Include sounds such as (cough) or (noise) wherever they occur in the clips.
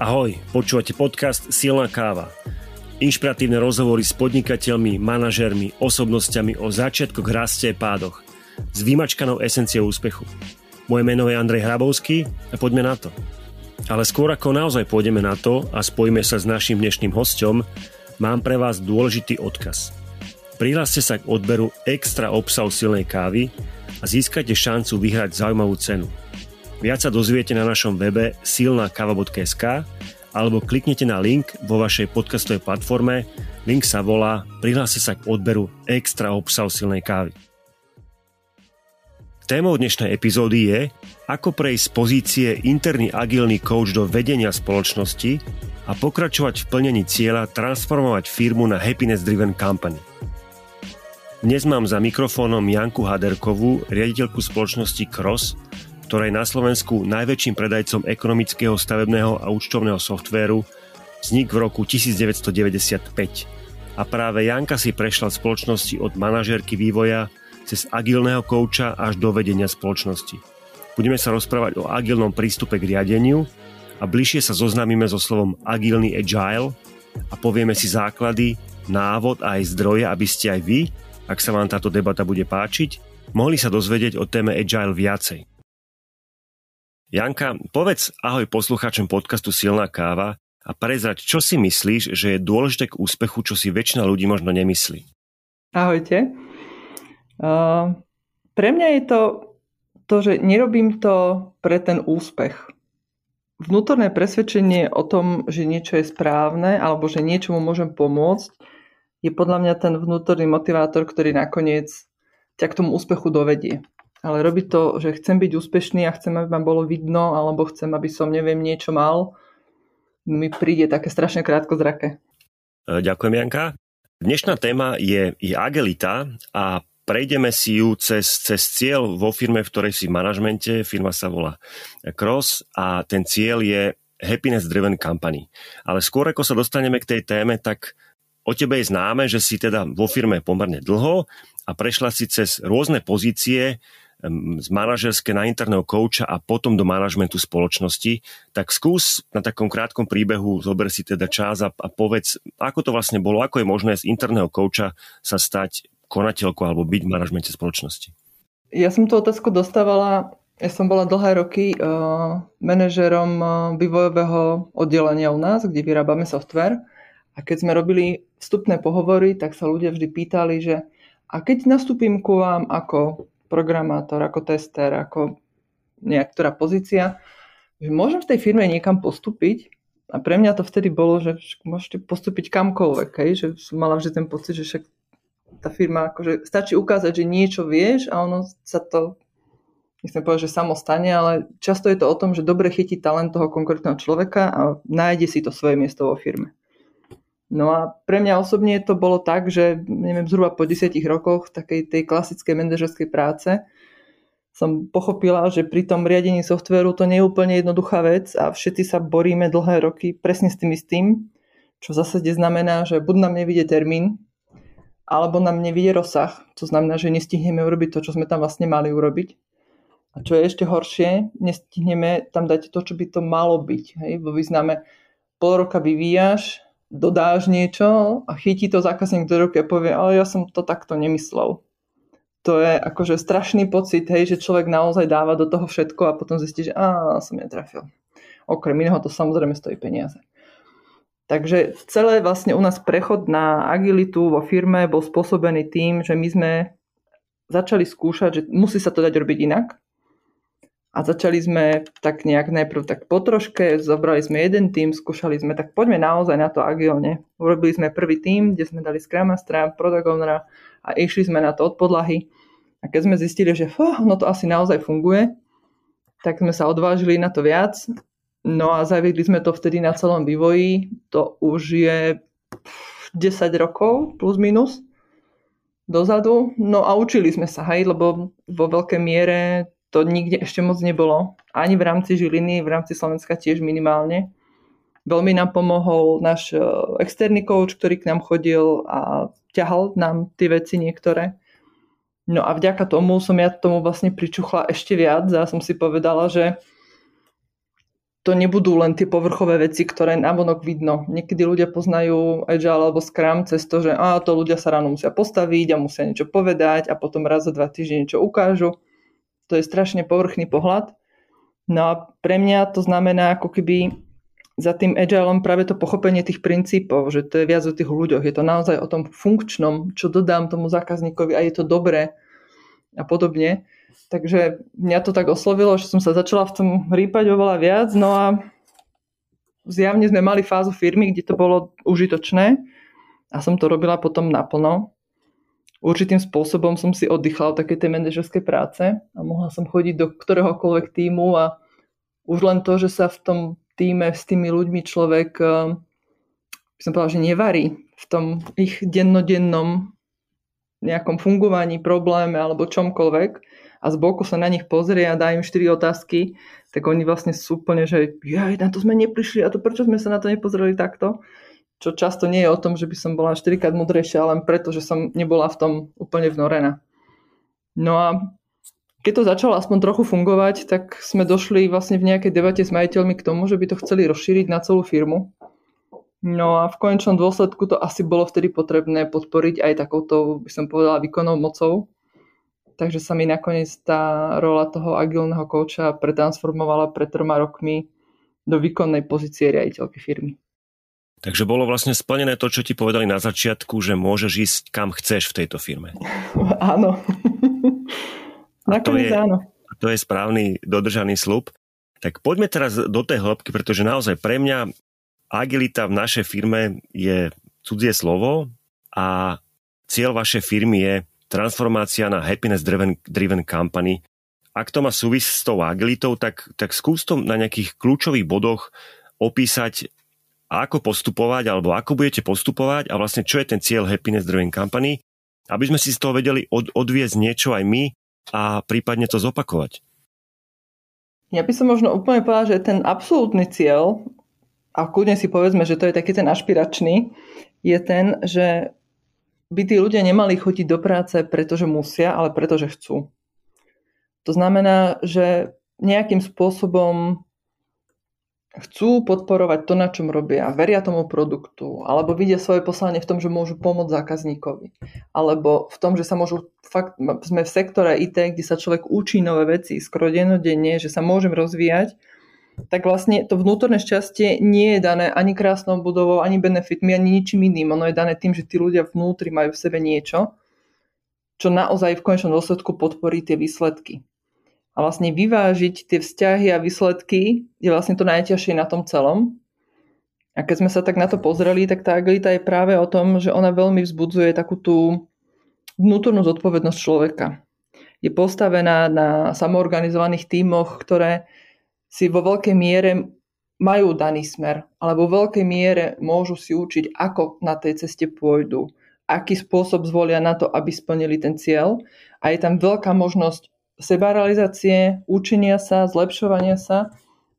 Ahoj, počúvate podcast Silná káva. Inšpiratívne rozhovory s podnikateľmi, manažermi, osobnosťami o začiatkoch, raste a pádoch s vymačkanou esenciou úspechu. Moje meno je Andrej Hrabovský a poďme na to. Ale skôr ako naozaj pôjdeme na to a spojíme sa s našim dnešným hostom, mám pre vás dôležitý odkaz. Prihláste sa k odberu extra obsahu silnej kávy a získate šancu vyhrať zaujímavú cenu – Viac sa dozviete na našom webe silnakava.sk alebo kliknite na link vo vašej podcastovej platforme. Link sa volá Prihláste sa k odberu extra obsahu silnej kávy. Témou dnešnej epizódy je, ako prejsť z pozície interný agilný coach do vedenia spoločnosti a pokračovať v plnení cieľa transformovať firmu na happiness driven company. Dnes mám za mikrofónom Janku Haderkovú, riaditeľku spoločnosti Cross, ktorá je na Slovensku najväčším predajcom ekonomického, stavebného a účtovného softvéru, vznik v roku 1995. A práve Janka si prešla v spoločnosti od manažérky vývoja cez agilného kouča až do vedenia spoločnosti. Budeme sa rozprávať o agilnom prístupe k riadeniu a bližšie sa zoznámime so slovom agilný agile a povieme si základy, návod a aj zdroje, aby ste aj vy, ak sa vám táto debata bude páčiť, mohli sa dozvedieť o téme agile viacej. Janka, povedz ahoj poslucháčom podcastu Silná káva a prezrať, čo si myslíš, že je dôležité k úspechu, čo si väčšina ľudí možno nemyslí. Ahojte. Uh, pre mňa je to to, že nerobím to pre ten úspech. Vnútorné presvedčenie o tom, že niečo je správne alebo že niečomu môžem pomôcť, je podľa mňa ten vnútorný motivátor, ktorý nakoniec ťa k tomu úspechu dovedie ale robiť to, že chcem byť úspešný a chcem, aby ma bolo vidno, alebo chcem, aby som neviem niečo mal, mi príde také strašne krátko zrake. Ďakujem, Janka. Dnešná téma je, je agilita a prejdeme si ju cez, cez cieľ vo firme, v ktorej si v manažmente. Firma sa volá Cross a ten cieľ je Happiness Driven Company. Ale skôr ako sa dostaneme k tej téme, tak o tebe je známe, že si teda vo firme pomerne dlho a prešla si cez rôzne pozície, z manažerské na interného kouča a potom do manažmentu spoločnosti, tak skús na takom krátkom príbehu, zober si teda čas a, a povedz, ako to vlastne bolo, ako je možné z interného kouča sa stať konateľkou alebo byť v manažmente spoločnosti. Ja som tú otázku dostávala, ja som bola dlhé roky uh, manažerom uh, vývojového oddelenia u nás, kde vyrábame software. A keď sme robili vstupné pohovory, tak sa ľudia vždy pýtali, že a keď nastúpim ku vám ako programátor, ako tester, ako nejaká pozícia, že môžem v tej firme niekam postúpiť a pre mňa to vtedy bolo, že môžete postúpiť kamkoľvek, hej? že som mala vždy ten pocit, že však tá firma, akože stačí ukázať, že niečo vieš a ono sa to, nechcem povedať, že samo stane, ale často je to o tom, že dobre chytí talent toho konkrétneho človeka a nájde si to svoje miesto vo firme. No a pre mňa osobne to bolo tak, že neviem, zhruba po desiatich rokoch takej tej klasickej manažerskej práce som pochopila, že pri tom riadení softveru to nie je úplne jednoduchá vec a všetci sa boríme dlhé roky presne s tým istým, čo v zásade znamená, že buď nám nevidie termín, alebo nám nevidie rozsah, to znamená, že nestihneme urobiť to, čo sme tam vlastne mali urobiť. A čo je ešte horšie, nestihneme tam dať to, čo by to malo byť. Hej? Vo význame pol roka vyvíjaš, dodáš niečo a chytí to zákazník do ruky a povie, ale ja som to takto nemyslel. To je akože strašný pocit, hej, že človek naozaj dáva do toho všetko a potom zistí, že á, som netrafil. Okrem iného to samozrejme stojí peniaze. Takže celé vlastne u nás prechod na agilitu vo firme bol spôsobený tým, že my sme začali skúšať, že musí sa to dať robiť inak, a začali sme tak nejak najprv tak potroške, zobrali sme jeden tým, skúšali sme, tak poďme naozaj na to agilne. Urobili sme prvý tým, kde sme dali Scrum Mastera, Product a išli sme na to od podlahy. A keď sme zistili, že fú, no to asi naozaj funguje, tak sme sa odvážili na to viac. No a zaviedli sme to vtedy na celom vývoji. To už je 10 rokov plus minus dozadu. No a učili sme sa, hej, lebo vo veľkej miere to nikde ešte moc nebolo. Ani v rámci Žiliny, v rámci Slovenska tiež minimálne. Veľmi nám pomohol náš e, externý coach, ktorý k nám chodil a ťahal nám tie veci niektoré. No a vďaka tomu som ja tomu vlastne pričuchla ešte viac a som si povedala, že to nebudú len tie povrchové veci, ktoré navonok vidno. Niekedy ľudia poznajú Agile alebo Scrum cez to, že á, to ľudia sa ráno musia postaviť a musia niečo povedať a potom raz za dva týždne niečo ukážu. To je strašne povrchný pohľad. No a pre mňa to znamená ako keby za tým Agileom práve to pochopenie tých princípov, že to je viac o tých ľuďoch. Je to naozaj o tom funkčnom, čo dodám tomu zákazníkovi a je to dobré a podobne. Takže mňa to tak oslovilo, že som sa začala v tom rýpať oveľa viac. No a zjavne sme mali fázu firmy, kde to bolo užitočné a som to robila potom naplno. Určitým spôsobom som si oddychla od také tej manažerskej práce a mohla som chodiť do ktoréhokoľvek týmu a už len to, že sa v tom týme s tými ľuďmi človek eh, by som povedala, že nevarí v tom ich dennodennom nejakom fungovaní, probléme alebo čomkoľvek, a z boku sa na nich pozrie a dá im 4 otázky, tak oni vlastne sú úplne, že ja, na to sme neprišli a to prečo sme sa na to nepozreli takto? Čo často nie je o tom, že by som bola 4 krát mudrejšia, ale len preto, že som nebola v tom úplne vnorená. No a keď to začalo aspoň trochu fungovať, tak sme došli vlastne v nejakej debate s majiteľmi k tomu, že by to chceli rozšíriť na celú firmu. No a v konečnom dôsledku to asi bolo vtedy potrebné podporiť aj takouto, by som povedala, výkonnou mocou, Takže sa mi nakoniec tá rola toho agilného kouča pretransformovala pred troma rokmi do výkonnej pozície riaditeľky firmy. Takže bolo vlastne splnené to, čo ti povedali na začiatku, že môžeš ísť kam chceš v tejto firme. (laughs) áno. nakoniec to je, áno. To je správny dodržaný slub. Tak poďme teraz do tej hĺbky, pretože naozaj pre mňa agilita v našej firme je cudzie slovo a cieľ vašej firmy je transformácia na happiness driven, driven company. Ak to má súvis s tou agilitou, tak, tak skús to na nejakých kľúčových bodoch opísať, ako postupovať, alebo ako budete postupovať a vlastne čo je ten cieľ happiness driven company, aby sme si z toho vedeli od, odviezť niečo aj my a prípadne to zopakovať. Ja by som možno úplne povedala, že ten absolútny cieľ, a kľudne si povedzme, že to je taký ten ašpiračný, je ten, že by tí ľudia nemali chodiť do práce, pretože musia, ale pretože chcú. To znamená, že nejakým spôsobom chcú podporovať to, na čom robia, veria tomu produktu, alebo vidia svoje poslanie v tom, že môžu pomôcť zákazníkovi, alebo v tom, že sa môžu, fakt, sme v sektore IT, kde sa človek učí nové veci skoro dennodenne, že sa môžem rozvíjať tak vlastne to vnútorné šťastie nie je dané ani krásnou budovou, ani benefitmi, ani ničím iným. Ono je dané tým, že tí ľudia vnútri majú v sebe niečo, čo naozaj v konečnom dôsledku podporí tie výsledky. A vlastne vyvážiť tie vzťahy a výsledky je vlastne to najťažšie na tom celom. A keď sme sa tak na to pozreli, tak tá agilita je práve o tom, že ona veľmi vzbudzuje takú tú vnútornú zodpovednosť človeka. Je postavená na samoorganizovaných tímoch, ktoré si vo veľkej miere majú daný smer, alebo vo veľkej miere môžu si učiť, ako na tej ceste pôjdu, aký spôsob zvolia na to, aby splnili ten cieľ. A je tam veľká možnosť sebarealizácie, učenia sa, zlepšovania sa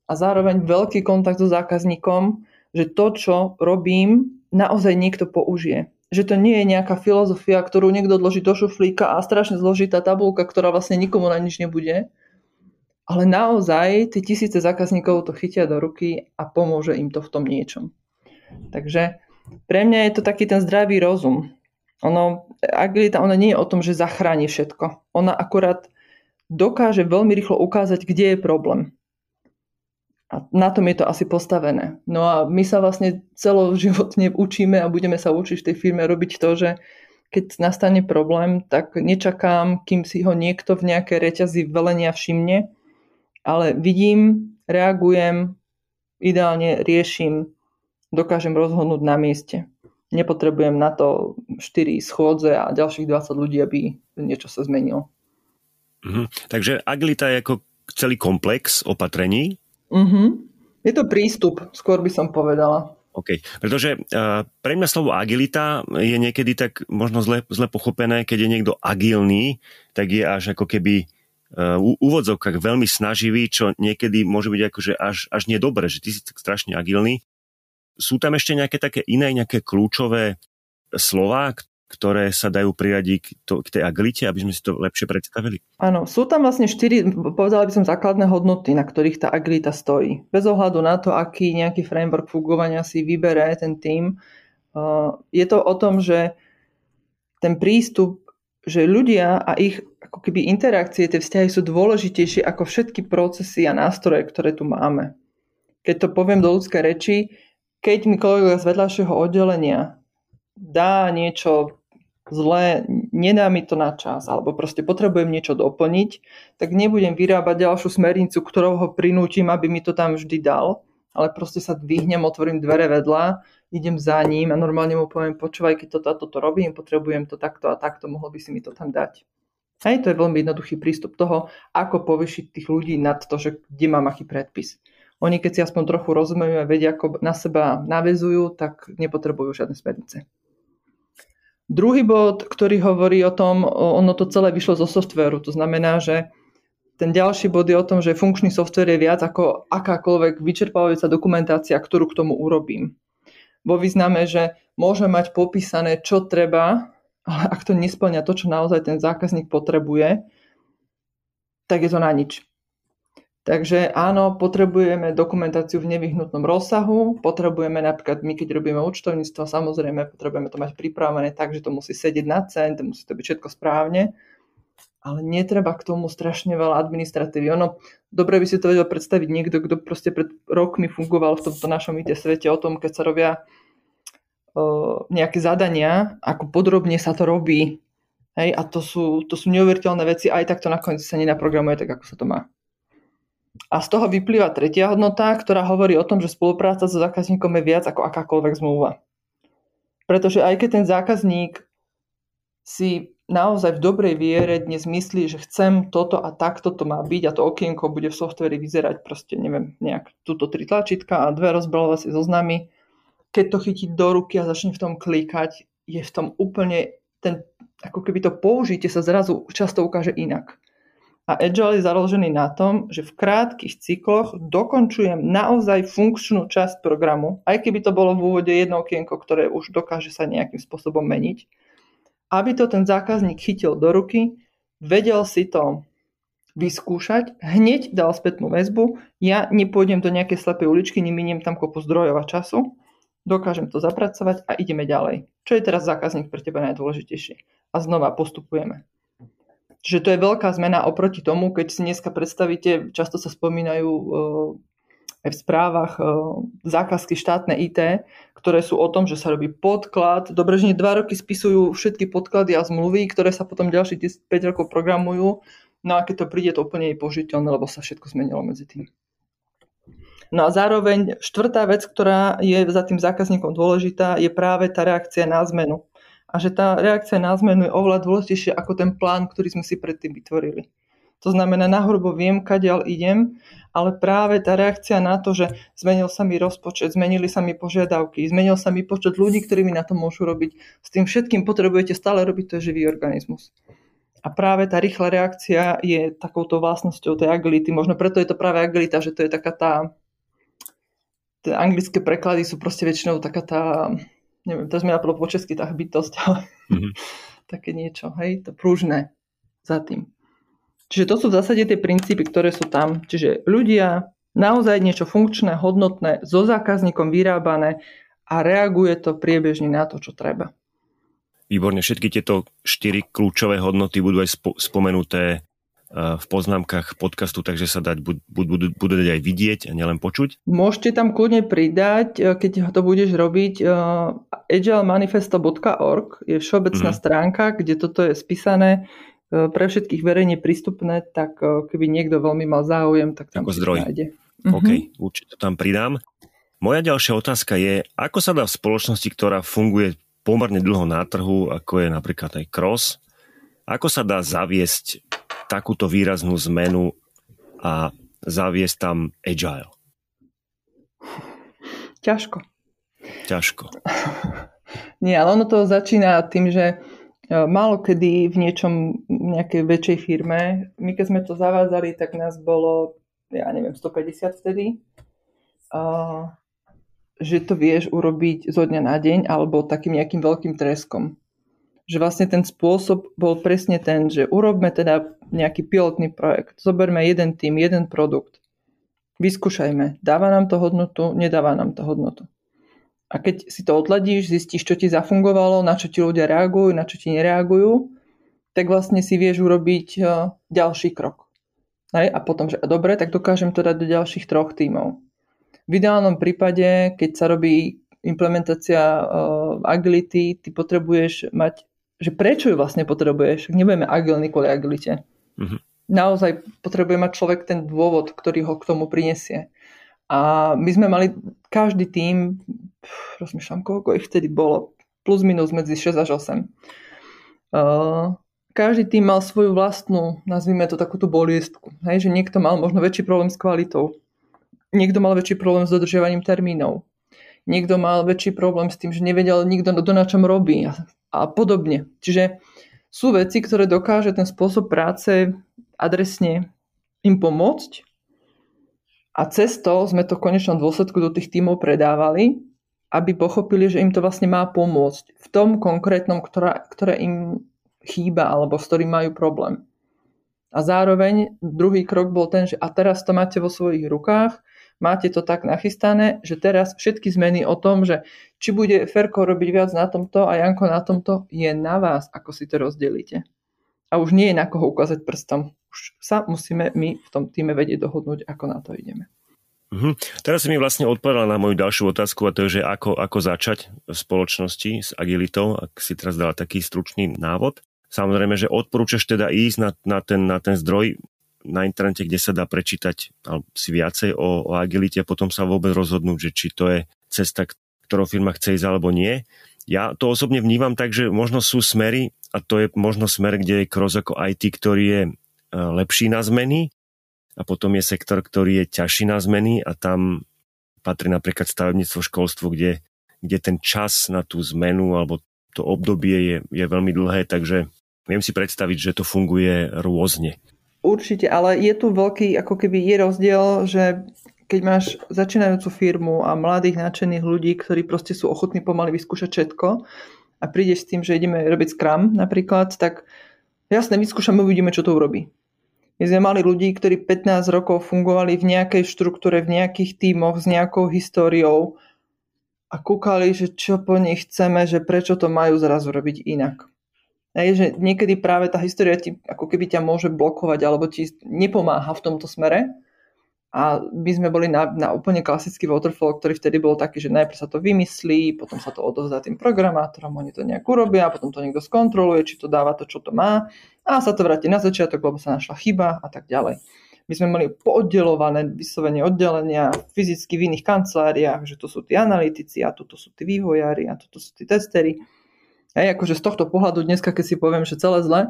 a zároveň veľký kontakt so zákazníkom, že to, čo robím, naozaj niekto použije. Že to nie je nejaká filozofia, ktorú niekto odloží do šuflíka a strašne zložitá tabulka, ktorá vlastne nikomu na nič nebude, ale naozaj tie tisíce zákazníkov to chytia do ruky a pomôže im to v tom niečom. Takže pre mňa je to taký ten zdravý rozum. Ono, agilita, ona nie je o tom, že zachráni všetko. Ona akurát dokáže veľmi rýchlo ukázať, kde je problém. A na tom je to asi postavené. No a my sa vlastne celoživotne (laughs) učíme a budeme sa učiť v tej firme robiť to, že keď nastane problém, tak nečakám, kým si ho niekto v nejakej reťazi velenia všimne, ale vidím, reagujem, ideálne riešim, dokážem rozhodnúť na mieste. Nepotrebujem na to 4 schôdze a ďalších 20 ľudí, aby niečo sa zmenilo. Mhm. Takže agilita je ako celý komplex opatrení? Mhm. Je to prístup, skôr by som povedala. OK, pretože uh, pre mňa slovo agilita je niekedy tak možno zle, zle pochopené, keď je niekto agilný, tak je až ako keby v úvodzovkách veľmi snaživý, čo niekedy môže byť akože až, až nedobre, že ty si tak strašne agilný. Sú tam ešte nejaké také iné, nejaké kľúčové slova, ktoré sa dajú priradiť k, to, k tej agilite, aby sme si to lepšie predstavili? Áno, sú tam vlastne štyri, povedala by som, základné hodnoty, na ktorých tá agilita stojí. Bez ohľadu na to, aký nejaký framework fungovania si vybere ten tým, uh, je to o tom, že ten prístup, že ľudia a ich ako keby interakcie, tie vzťahy sú dôležitejšie ako všetky procesy a nástroje, ktoré tu máme. Keď to poviem do ľudskej reči, keď mi kolega z vedľajšieho oddelenia dá niečo zlé, nedá mi to na čas, alebo proste potrebujem niečo doplniť, tak nebudem vyrábať ďalšiu smernicu, ktorou ho prinútim, aby mi to tam vždy dal, ale proste sa dvihnem, otvorím dvere vedľa, idem za ním a normálne mu poviem, počúvaj, keď toto a toto robím, potrebujem to takto a takto, mohol by si mi to tam dať. Hej, to je veľmi jednoduchý prístup toho, ako povyšiť tých ľudí nad to, že kde mám aký predpis. Oni keď si aspoň trochu rozumejú a vedia, ako na seba navezujú, tak nepotrebujú žiadne smernice. Druhý bod, ktorý hovorí o tom, ono to celé vyšlo zo softvéru. To znamená, že ten ďalší bod je o tom, že funkčný software je viac ako akákoľvek vyčerpávajúca dokumentácia, ktorú k tomu urobím. Vo význame, že môže mať popísané, čo treba, ale ak to nesplňa to, čo naozaj ten zákazník potrebuje, tak je to na nič. Takže áno, potrebujeme dokumentáciu v nevyhnutnom rozsahu, potrebujeme napríklad my, keď robíme účtovníctvo, samozrejme potrebujeme to mať pripravené tak, že to musí sedieť na cent, musí to byť všetko správne, ale netreba k tomu strašne veľa administratívy. Ono, dobre by si to vedel predstaviť niekto, kto proste pred rokmi fungoval v tomto našom IT svete o tom, keď sa robia uh, nejaké zadania, ako podrobne sa to robí. Hej, a to sú, to sú neuveriteľné veci, aj tak to nakoniec sa nenaprogramuje tak, ako sa to má. A z toho vyplýva tretia hodnota, ktorá hovorí o tom, že spolupráca so zákazníkom je viac ako akákoľvek zmluva. Pretože aj keď ten zákazník si naozaj v dobrej viere dnes myslí, že chcem toto a takto to má byť a to okienko bude v softveri vyzerať proste, neviem, nejak túto tri tlačítka a dve rozbalovacie zoznamy. Keď to chytí do ruky a začne v tom klikať, je v tom úplne ten, ako keby to použite sa zrazu často ukáže inak. A Agile je založený na tom, že v krátkých cykloch dokončujem naozaj funkčnú časť programu, aj keby to bolo v úvode jedno okienko, ktoré už dokáže sa nejakým spôsobom meniť, aby to ten zákazník chytil do ruky, vedel si to vyskúšať, hneď dal spätnú väzbu, ja nepôjdem do nejakej slepej uličky, neminiem tam kopu zdrojov a času, dokážem to zapracovať a ideme ďalej. Čo je teraz zákazník pre teba najdôležitejšie? A znova postupujeme. Čiže to je veľká zmena oproti tomu, keď si dneska predstavíte, často sa spomínajú eh, aj v správach eh, zákazky štátne IT, ktoré sú o tom, že sa robí podklad. Dobre, že nie dva roky spisujú všetky podklady a zmluvy, ktoré sa potom ďalších 5 rokov programujú. No a keď to príde, to úplne je použiteľné, lebo sa všetko zmenilo medzi tým. No a zároveň štvrtá vec, ktorá je za tým zákazníkom dôležitá, je práve tá reakcia na zmenu a že tá reakcia na zmenu je oveľa dôležitejšia ako ten plán, ktorý sme si predtým vytvorili. To znamená, nahrubo viem, kadiaľ idem, ale práve tá reakcia na to, že zmenil sa mi rozpočet, zmenili sa mi požiadavky, zmenil sa mi počet ľudí, ktorí mi na to môžu robiť, s tým všetkým potrebujete stále robiť, to je živý organizmus. A práve tá rýchla reakcia je takouto vlastnosťou tej agility. Možno preto je to práve agilita, že to je taká tá... Tie anglické preklady sú proste väčšinou taká tá neviem, teraz mi napadlo po česky tá bytosť, ale mm-hmm. (laughs) také niečo, hej, to pružné za tým. Čiže to sú v zásade tie princípy, ktoré sú tam. Čiže ľudia, naozaj niečo funkčné, hodnotné, so zákazníkom vyrábané a reaguje to priebežne na to, čo treba. Výborne, všetky tieto štyri kľúčové hodnoty budú aj spomenuté v poznámkach podcastu, takže sa dať, budú, budú dať aj vidieť a nielen počuť. Môžete tam kľudne pridať, e, keď to budeš robiť, uh, agilemanifesto.org je všeobecná mm. stránka, kde toto je spísané pre všetkých verejne prístupné, tak keby niekto veľmi mal záujem, tak tam Ako zdroj. nájde. OK, mm-hmm. určite to tam pridám. Moja ďalšia otázka je, ako sa dá v spoločnosti, ktorá funguje pomerne dlho na trhu, ako je napríklad aj Cross, ako sa dá zaviesť takúto výraznú zmenu a zaviesť tam agile? Ťažko. Ťažko. (laughs) Nie, ale ono to začína tým, že e, málo kedy v niečom, nejakej väčšej firme, my keď sme to zavádzali, tak nás bolo, ja neviem, 150 vtedy, uh, že to vieš urobiť zo dňa na deň alebo takým nejakým veľkým treskom že vlastne ten spôsob bol presne ten, že urobme teda nejaký pilotný projekt, zoberme jeden tým, jeden produkt, vyskúšajme, dáva nám to hodnotu, nedáva nám to hodnotu. A keď si to odladíš, zistíš, čo ti zafungovalo, na čo ti ľudia reagujú, na čo ti nereagujú, tak vlastne si vieš urobiť e, ďalší krok. A potom, že dobre, tak dokážem to dať do ďalších troch tímov. V ideálnom prípade, keď sa robí implementácia uh, agility, ty potrebuješ mať že prečo ju vlastne potrebuješ. Nebudeme agilní kvôli agilite. Uh-huh. Naozaj potrebuje mať človek ten dôvod, ktorý ho k tomu prinesie. A my sme mali každý tým, rozmýšľam, koľko ich vtedy bolo, plus minus medzi 6 až 8. Uh, každý tým mal svoju vlastnú, nazvime to takúto boliestku. Hej, že niekto mal možno väčší problém s kvalitou. Niekto mal väčší problém s dodržiavaním termínov. Niekto mal väčší problém s tým, že nevedel nikto, kto na čom robí a podobne. Čiže sú veci, ktoré dokáže ten spôsob práce adresne im pomôcť a cez to sme to v konečnom dôsledku do tých tímov predávali, aby pochopili, že im to vlastne má pomôcť v tom konkrétnom, ktorá, ktoré im chýba alebo s ktorým majú problém. A zároveň druhý krok bol ten, že a teraz to máte vo svojich rukách, máte to tak nachystané, že teraz všetky zmeny o tom, že či bude Ferko robiť viac na tomto a Janko na tomto, je na vás, ako si to rozdelíte. A už nie je na koho ukázať prstom. Už sa musíme my v tom týme vedieť dohodnúť, ako na to ideme. Mhm. Teraz si mi vlastne odpovedala na moju ďalšiu otázku a to je, že ako, ako začať v spoločnosti s agilitou, ak si teraz dala taký stručný návod. Samozrejme, že odporúčaš teda ísť na, na, ten, na ten zdroj na internete, kde sa dá prečítať si viacej o, o agilite a potom sa vôbec rozhodnúť, že či to je cesta, ktorou firma chce ísť alebo nie. Ja to osobne vnímam tak, že možno sú smery, a to je možno smer, kde je cross ako IT, ktorý je e, lepší na zmeny a potom je sektor, ktorý je ťažší na zmeny a tam patrí napríklad stavebníctvo, školstvo, kde, kde ten čas na tú zmenu alebo to obdobie je, je veľmi dlhé, takže viem si predstaviť, že to funguje rôzne. Určite, ale je tu veľký, ako keby je rozdiel, že keď máš začínajúcu firmu a mladých nadšených ľudí, ktorí proste sú ochotní pomaly vyskúšať všetko a prídeš s tým, že ideme robiť Scrum napríklad, tak jasne, vyskúšame, uvidíme, čo to urobí. My sme mali ľudí, ktorí 15 rokov fungovali v nejakej štruktúre, v nejakých tímoch s nejakou históriou a kúkali, že čo po nich chceme, že prečo to majú zrazu robiť inak. Hej, že niekedy práve tá história ti ako keby ťa môže blokovať alebo ti nepomáha v tomto smere. A my sme boli na, na úplne klasický waterfall, ktorý vtedy bol taký, že najprv sa to vymyslí, potom sa to odovzdá tým programátorom, oni to nejak urobia, potom to niekto skontroluje, či to dáva to, čo to má a sa to vráti na začiatok, lebo sa našla chyba a tak ďalej. My sme mali pooddelované vyslovene oddelenia fyzicky v iných kanceláriách, že to sú tí analytici a toto sú tí vývojári a toto sú tí testery Hej, akože z tohto pohľadu dneska, keď si poviem, že celé zle,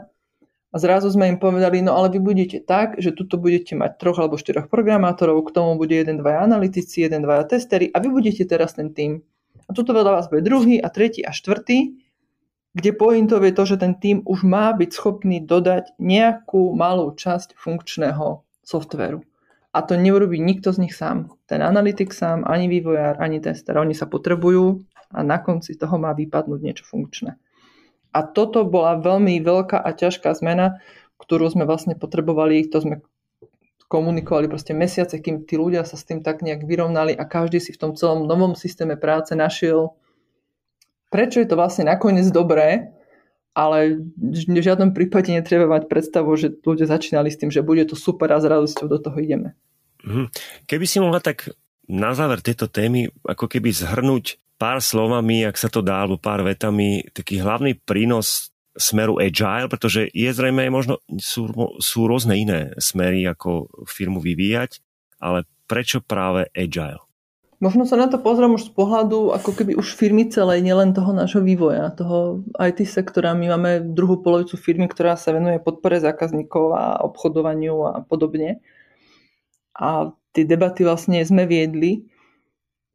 a zrazu sme im povedali, no ale vy budete tak, že tuto budete mať troch alebo štyroch programátorov, k tomu bude jeden, dvaja analytici, jeden, dvaja testery a vy budete teraz ten tým. A tuto veľa vás bude druhý a tretí a štvrtý, kde pointov je to, že ten tým už má byť schopný dodať nejakú malú časť funkčného softveru. A to neurobí nikto z nich sám. Ten analytik sám, ani vývojár, ani tester. Oni sa potrebujú a na konci toho má vypadnúť niečo funkčné. A toto bola veľmi veľká a ťažká zmena, ktorú sme vlastne potrebovali, to sme komunikovali proste mesiace, kým tí ľudia sa s tým tak nejak vyrovnali a každý si v tom celom novom systéme práce našiel, prečo je to vlastne nakoniec dobré, ale v žiadnom prípade netreba mať predstavu, že ľudia začínali s tým, že bude to super a s radosťou do toho ideme. Mhm. Keby si mohla tak na záver tejto témy ako keby zhrnúť pár slovami, ak sa to dá, alebo pár vetami, taký hlavný prínos smeru agile, pretože je zrejme možno sú, sú rôzne iné smery, ako firmu vyvíjať, ale prečo práve agile? Možno sa na to pozriem už z pohľadu ako keby už firmy celej, nielen toho nášho vývoja, toho IT sektora. My máme druhú polovicu firmy, ktorá sa venuje podpore zákazníkov a obchodovaniu a podobne. A tie debaty vlastne sme viedli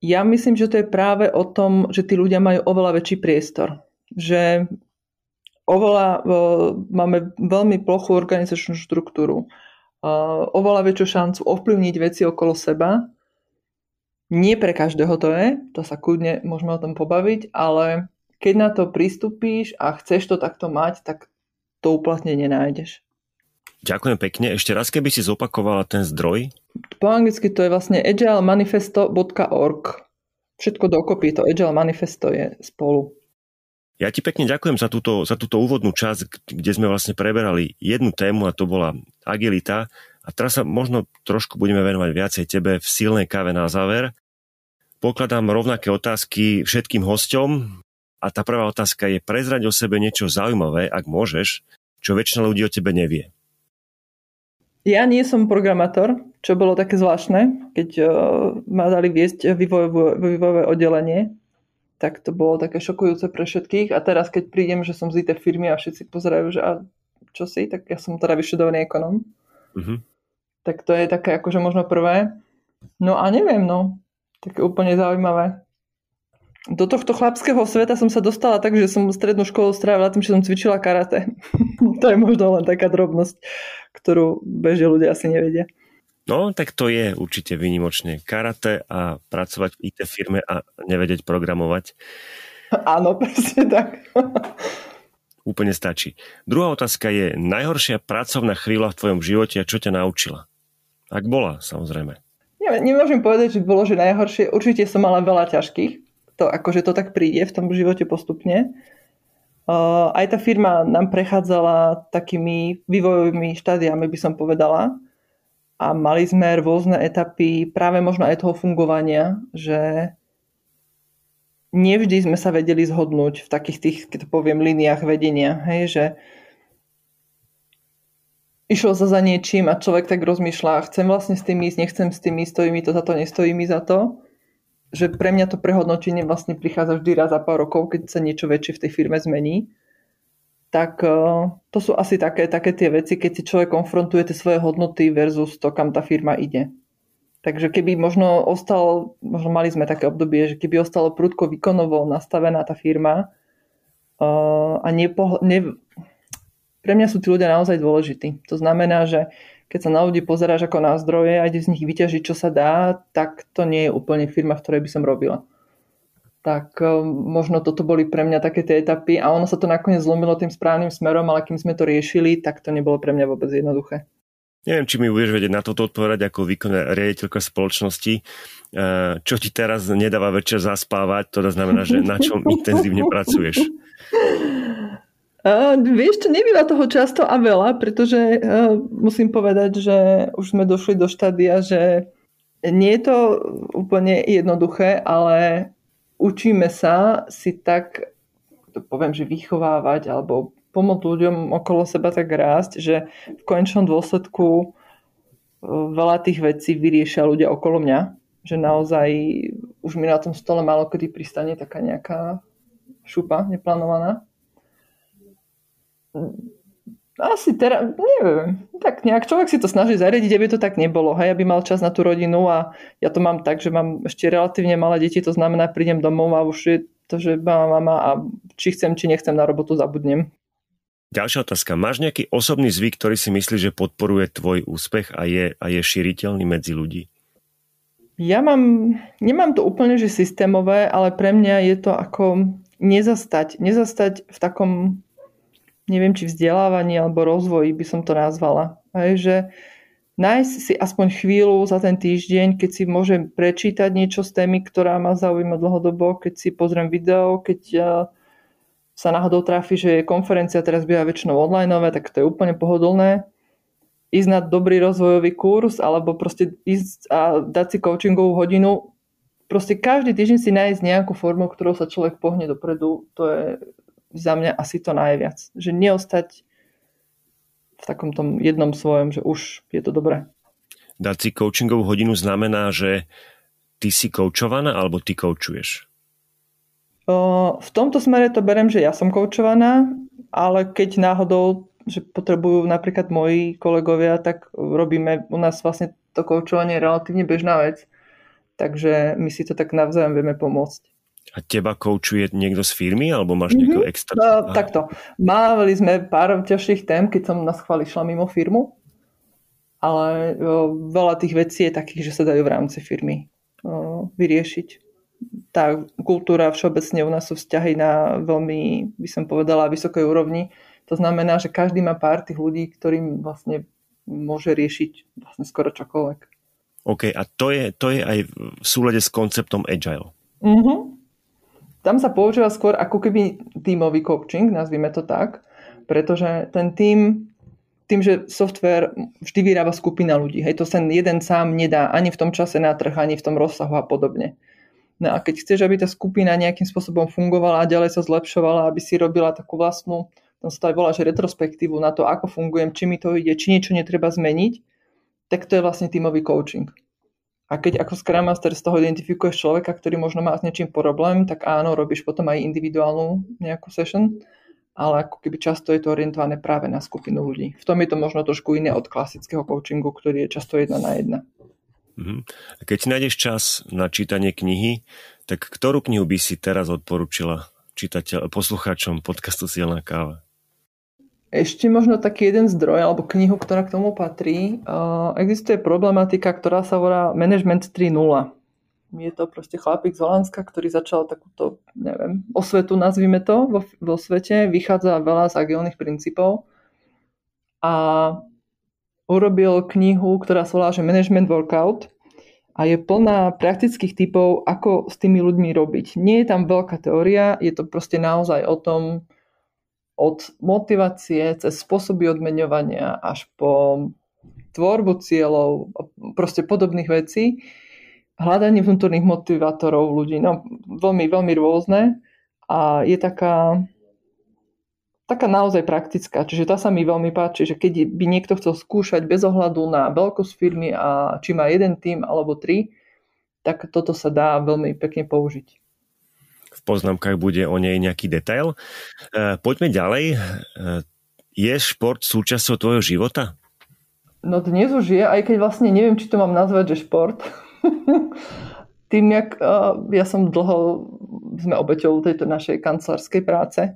ja myslím, že to je práve o tom, že tí ľudia majú oveľa väčší priestor. Že oveľa, máme veľmi plochú organizačnú štruktúru, oveľa väčšiu šancu ovplyvniť veci okolo seba. Nie pre každého to je, to sa kľudne môžeme o tom pobaviť, ale keď na to pristúpíš a chceš to takto mať, tak to uplatnenie nájdeš. Ďakujem pekne. Ešte raz, keby si zopakovala ten zdroj. Po anglicky to je vlastne agilemanifesto.org. Všetko dokopy, to Agile Manifesto je spolu. Ja ti pekne ďakujem za túto, za túto úvodnú časť, kde sme vlastne preberali jednu tému a to bola agilita. A teraz sa možno trošku budeme venovať viacej tebe v silnej káve na záver. Pokladám rovnaké otázky všetkým hosťom a tá prvá otázka je prezrať o sebe niečo zaujímavé, ak môžeš, čo väčšina ľudí o tebe nevie. Ja nie som programátor, čo bolo také zvláštne, keď uh, ma dali viesť vývojové, vývojové oddelenie tak to bolo také šokujúce pre všetkých. A teraz, keď prídem, že som z IT firmy a všetci pozerajú, že a čo si, tak ja som teda vyštudovaný ekonom. Uh-huh. Tak to je také akože možno prvé. No a neviem, no. Také úplne zaujímavé. Do tohto chlapského sveta som sa dostala tak, že som strednú školu strávila tým, že som cvičila karate. (laughs) to je možno len taká drobnosť, ktorú bežne ľudia asi nevedia. No, tak to je určite výnimočne. Karate a pracovať v IT firme a nevedieť programovať. Áno, presne tak. (laughs) Úplne stačí. Druhá otázka je, najhoršia pracovná chvíľa v tvojom živote a čo ťa naučila? Ak bola, samozrejme. Nie, nemôžem povedať, že bolo, že najhoršie. Určite som mala veľa ťažkých. To, akože to tak príde v tom živote postupne. Aj tá firma nám prechádzala takými vývojovými štádiami, by som povedala a mali sme rôzne etapy práve možno aj toho fungovania, že nevždy sme sa vedeli zhodnúť v takých tých, keď to poviem, líniách vedenia, hej, že išlo sa za niečím a človek tak rozmýšľa, chcem vlastne s tým ísť, nechcem s tým ísť, stojí mi to za to, nestojí mi za to. Že pre mňa to prehodnotenie vlastne prichádza vždy raz za pár rokov, keď sa niečo väčšie v tej firme zmení tak eh, to sú asi také, také tie veci, keď si človek konfrontuje tie svoje hodnoty versus to, kam tá firma ide. Takže keby možno ostal, možno mali sme také obdobie, že keby ostalo prudko výkonovo nastavená tá firma uh, a nepo, ne, pre mňa sú tí ľudia naozaj dôležití. To znamená, že keď sa na ľudí pozeráš ako na zdroje a ide z nich vyťažiť, čo sa dá, tak to nie je úplne firma, v ktorej by som robila tak eh, možno toto boli pre mňa také tie etapy a ono sa to nakoniec zlomilo tým správnym smerom, ale kým sme to riešili, tak to nebolo pre mňa vôbec jednoduché. Neviem, či mi budeš vedieť na toto odpovedať ako výkonná riaditeľka spoločnosti. Eh, čo ti teraz nedáva večer zaspávať, to znamená, že na čom intenzívne pracuješ? (laughs) Uh, vieš, čo nebýva toho často a veľa, pretože uh, musím povedať, že už sme došli do štádia, že nie je to úplne jednoduché, ale učíme sa si tak, to poviem, že vychovávať alebo pomôcť ľuďom okolo seba tak rásť, že v konečnom dôsledku e, veľa tých vecí vyriešia ľudia okolo mňa, že naozaj už mi na tom stole málo kedy pristane taká nejaká šupa neplánovaná. Asi teraz, neviem, tak nejak človek si to snaží zariadiť, aby to tak nebolo. Hej, aby mal čas na tú rodinu a ja to mám tak, že mám ešte relatívne malé deti, to znamená, prídem domov a už je to, že mama, mama a či chcem, či nechcem na robotu, zabudnem. Ďalšia otázka. Máš nejaký osobný zvyk, ktorý si myslíš, že podporuje tvoj úspech a je, a je šíriteľný medzi ľudí? Ja mám, nemám to úplne, že systémové, ale pre mňa je to ako nezastať, nezastať v takom neviem, či vzdelávaní alebo rozvoji by som to nazvala. Hej, že nájsť si aspoň chvíľu za ten týždeň, keď si môžem prečítať niečo z témy, ktorá ma zaujíma dlhodobo, keď si pozriem video, keď sa náhodou tráfi, že je konferencia teraz býva väčšinou online, tak to je úplne pohodlné. Ísť na dobrý rozvojový kurz alebo proste ísť a dať si coachingovú hodinu. Proste každý týždeň si nájsť nejakú formu, ktorou sa človek pohne dopredu, to je za mňa asi to najviac. Že neostať v takom tom jednom svojom, že už je to dobré. Dať si coachingovú hodinu znamená, že ty si koučovaná alebo ty koučuješ? V tomto smere to berem, že ja som koučovaná, ale keď náhodou, že potrebujú napríklad moji kolegovia, tak robíme u nás vlastne to koučovanie relatívne bežná vec. Takže my si to tak navzájom vieme pomôcť. A teba koučuje niekto z firmy, alebo máš mm-hmm. extra? No, takto. Mávali sme pár ťažších tém, keď som na schvál išla mimo firmu, ale o, veľa tých vecí je takých, že sa dajú v rámci firmy o, vyriešiť. tá kultúra všeobecne u nás sú vzťahy na veľmi, by som povedala, vysokej úrovni. To znamená, že každý má pár tých ľudí, ktorým vlastne môže riešiť vlastne skoro čokoľvek. OK, a to je, to je aj v súlade s konceptom Agile. Uh-huh. Tam sa používa skôr ako keby tímový coaching, nazvime to tak, pretože ten tým tým, že software vždy vyrába skupina ľudí. Hej, to sa jeden sám nedá ani v tom čase na trh, ani v tom rozsahu a podobne. No a keď chceš, aby tá skupina nejakým spôsobom fungovala a ďalej sa zlepšovala, aby si robila takú vlastnú, tam sa to aj volá, že retrospektívu na to, ako fungujem, či mi to ide, či niečo netreba zmeniť, tak to je vlastne tímový coaching. A keď ako Scrum Master z toho identifikuješ človeka, ktorý možno má s niečím problém, tak áno, robíš potom aj individuálnu nejakú session ale ako keby často je to orientované práve na skupinu ľudí. V tom je to možno trošku iné od klasického coachingu, ktorý je často jedna na jedna. Mhm. Keď si nájdeš čas na čítanie knihy, tak ktorú knihu by si teraz odporúčila čitateľ, poslucháčom podcastu Silná káva? Ešte možno taký jeden zdroj alebo knihu, ktorá k tomu patrí. Existuje problematika, ktorá sa volá Management 3.0 je to proste chlapík z Holandska, ktorý začal takúto, neviem, osvetu, nazvime to, vo, vo svete. Vychádza veľa z agilných princípov a urobil knihu, ktorá sa volá, že Management Workout a je plná praktických typov, ako s tými ľuďmi robiť. Nie je tam veľká teória, je to proste naozaj o tom, od motivácie cez spôsoby odmeňovania až po tvorbu cieľov, proste podobných vecí hľadanie vnútorných motivátorov ľudí, no veľmi, veľmi rôzne a je taká, taká naozaj praktická. Čiže tá sa mi veľmi páči, že keď by niekto chcel skúšať bez ohľadu na veľkosť firmy a či má jeden tým alebo tri, tak toto sa dá veľmi pekne použiť. V poznámkach bude o nej nejaký detail. E, poďme ďalej. E, je šport súčasťou tvojho života? No dnes už je, aj keď vlastne neviem, či to mám nazvať, že šport, (laughs) Tým, jak uh, ja som dlho, sme obeťou tejto našej kancelárskej práce,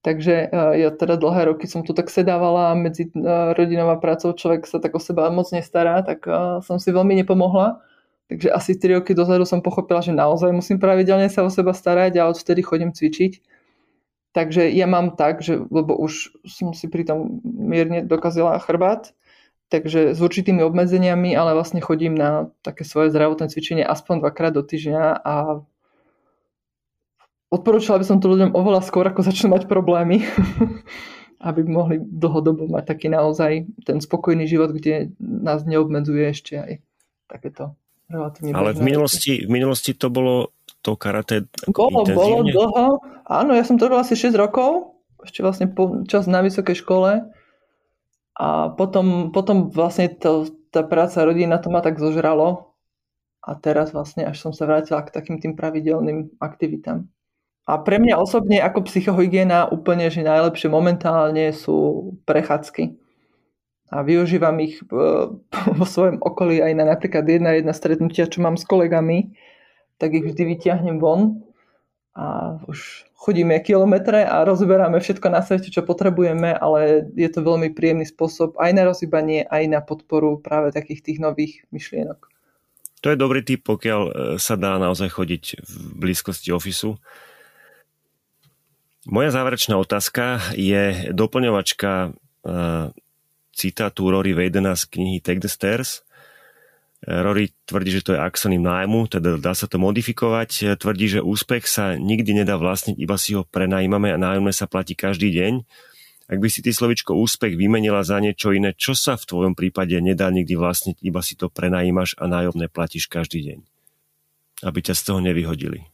takže ja teda dlhé roky som tu tak sedávala medzi uh, rodinou a prácou, človek sa tak o seba moc nestará, tak som si veľmi nepomohla. Takže asi 3 roky dozadu som pochopila, že naozaj musím pravidelne sa o seba starať a odvtedy chodím cvičiť. Takže ja mám tak, že, lebo už som si pri tom mierne dokazila chrbát, takže s určitými obmedzeniami, ale vlastne chodím na také svoje zdravotné cvičenie aspoň dvakrát do týždňa a odporúčala by som to ľuďom oveľa skôr, ako začnú mať problémy, (laughs) aby mohli dlhodobo mať taký naozaj ten spokojný život, kde nás neobmedzuje ešte aj takéto relatívne Ale v minulosti, v minulosti to bolo to karate Bolo, bolo dlho. Áno, ja som to robil asi 6 rokov, ešte vlastne po, čas na vysokej škole a potom, potom vlastne to, tá práca rodina to ma tak zožralo a teraz vlastne až som sa vrátila k takým tým pravidelným aktivitám. A pre mňa osobne ako psychohygiena úplne, že najlepšie momentálne sú prechádzky. A využívam ich e, (laughs) vo svojom okolí aj na napríklad jedna jedna stretnutia, čo mám s kolegami, tak ich vždy vyťahnem von a už chodíme kilometre a rozoberáme všetko na svete, čo potrebujeme, ale je to veľmi príjemný spôsob aj na rozhýbanie, aj na podporu práve takých tých nových myšlienok. To je dobrý tip, pokiaľ e, sa dá naozaj chodiť v blízkosti ofisu. Moja záverečná otázka je doplňovačka e, citátu Rory Vadena z knihy Take the Stairs – Rory tvrdí, že to je axonym nájmu, teda dá sa to modifikovať. Tvrdí, že úspech sa nikdy nedá vlastniť, iba si ho prenajímame a nájomné sa platí každý deň. Ak by si ty slovičko úspech vymenila za niečo iné, čo sa v tvojom prípade nedá nikdy vlastniť, iba si to prenajímaš a nájomné platíš každý deň. Aby ťa z toho nevyhodili.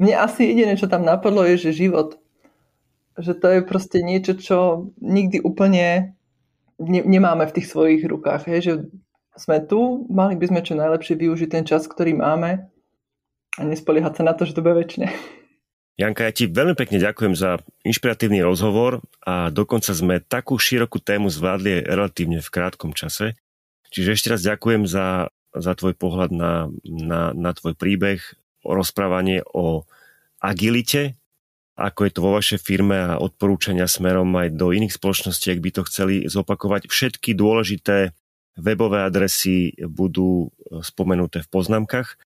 Mne asi jediné, čo tam napadlo, je, že život. Že to je proste niečo, čo nikdy úplne ne- nemáme v tých svojich rukách. Je, že sme tu, mali by sme čo najlepšie využiť ten čas, ktorý máme a nespoliehať sa na to, že to bude väčšine. Janka, ja ti veľmi pekne ďakujem za inšpiratívny rozhovor a dokonca sme takú širokú tému zvládli relatívne v krátkom čase. Čiže ešte raz ďakujem za, za tvoj pohľad na, na, na tvoj príbeh, o rozprávanie o agilite, ako je to vo vašej firme a odporúčania smerom aj do iných spoločností, ak by to chceli zopakovať. Všetky dôležité Webové adresy budú e, spomenuté v poznámkach.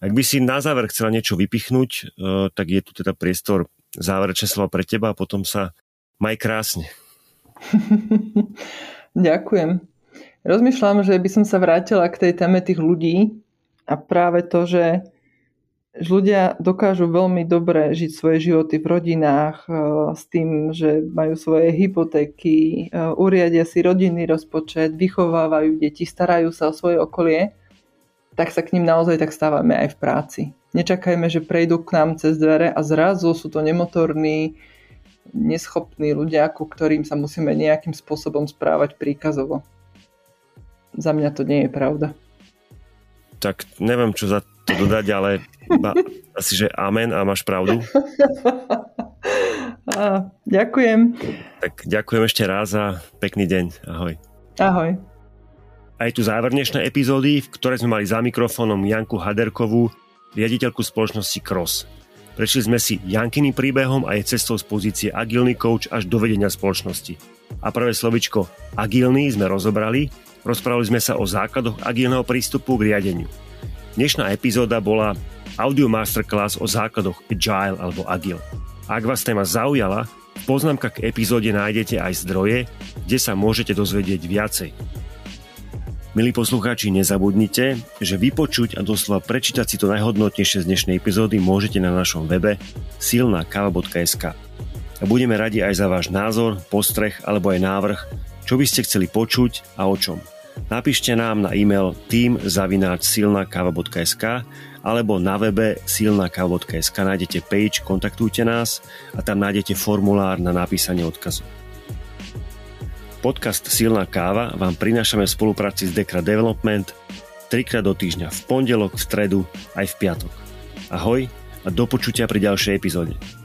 Ak by si na záver chcela niečo vypichnúť, e, tak je tu teda priestor záverečné slova pre teba a potom sa maj krásne. (laughs) Ďakujem. Rozmýšľam, že by som sa vrátila k tej téme tých ľudí a práve to, že že ľudia dokážu veľmi dobre žiť svoje životy v rodinách e, s tým, že majú svoje hypotéky, e, uriadia si rodinný rozpočet, vychovávajú deti, starajú sa o svoje okolie, tak sa k ním naozaj tak stávame aj v práci. Nečakajme, že prejdú k nám cez dvere a zrazu sú to nemotorní, neschopní ľudia, ku ktorým sa musíme nejakým spôsobom správať príkazovo. Za mňa to nie je pravda. Tak neviem, čo za to dodať, ale ba, asi, že amen a máš pravdu. (laughs) A, ďakujem. Tak ďakujem ešte raz a pekný deň. Ahoj. Ahoj. Aj tu záver dnešnej epizódy, v ktorej sme mali za mikrofónom Janku Haderkovú, riaditeľku spoločnosti Cross. Prešli sme si Jankyným príbehom a je cestou z pozície agilný coach až do vedenia spoločnosti. A prvé slovičko agilný sme rozobrali, rozprávali sme sa o základoch agilného prístupu k riadeniu. Dnešná epizóda bola audio masterclass o základoch Agile alebo Agile. Ak vás téma zaujala, v poznámkach k epizóde nájdete aj zdroje, kde sa môžete dozvedieť viacej. Milí poslucháči, nezabudnite, že vypočuť a doslova prečítať si to najhodnotnejšie z dnešnej epizódy môžete na našom webe silnakava.sk. A budeme radi aj za váš názor, postreh alebo aj návrh, čo by ste chceli počuť a o čom. Napíšte nám na e-mail team.silnakava.sk alebo na webe silnakava.sk nájdete page Kontaktujte nás a tam nájdete formulár na napísanie odkazu. Podcast Silná káva vám prinášame v spolupráci s Dekra Development trikrát do týždňa v pondelok, v stredu aj v piatok. Ahoj a do počutia pri ďalšej epizóde.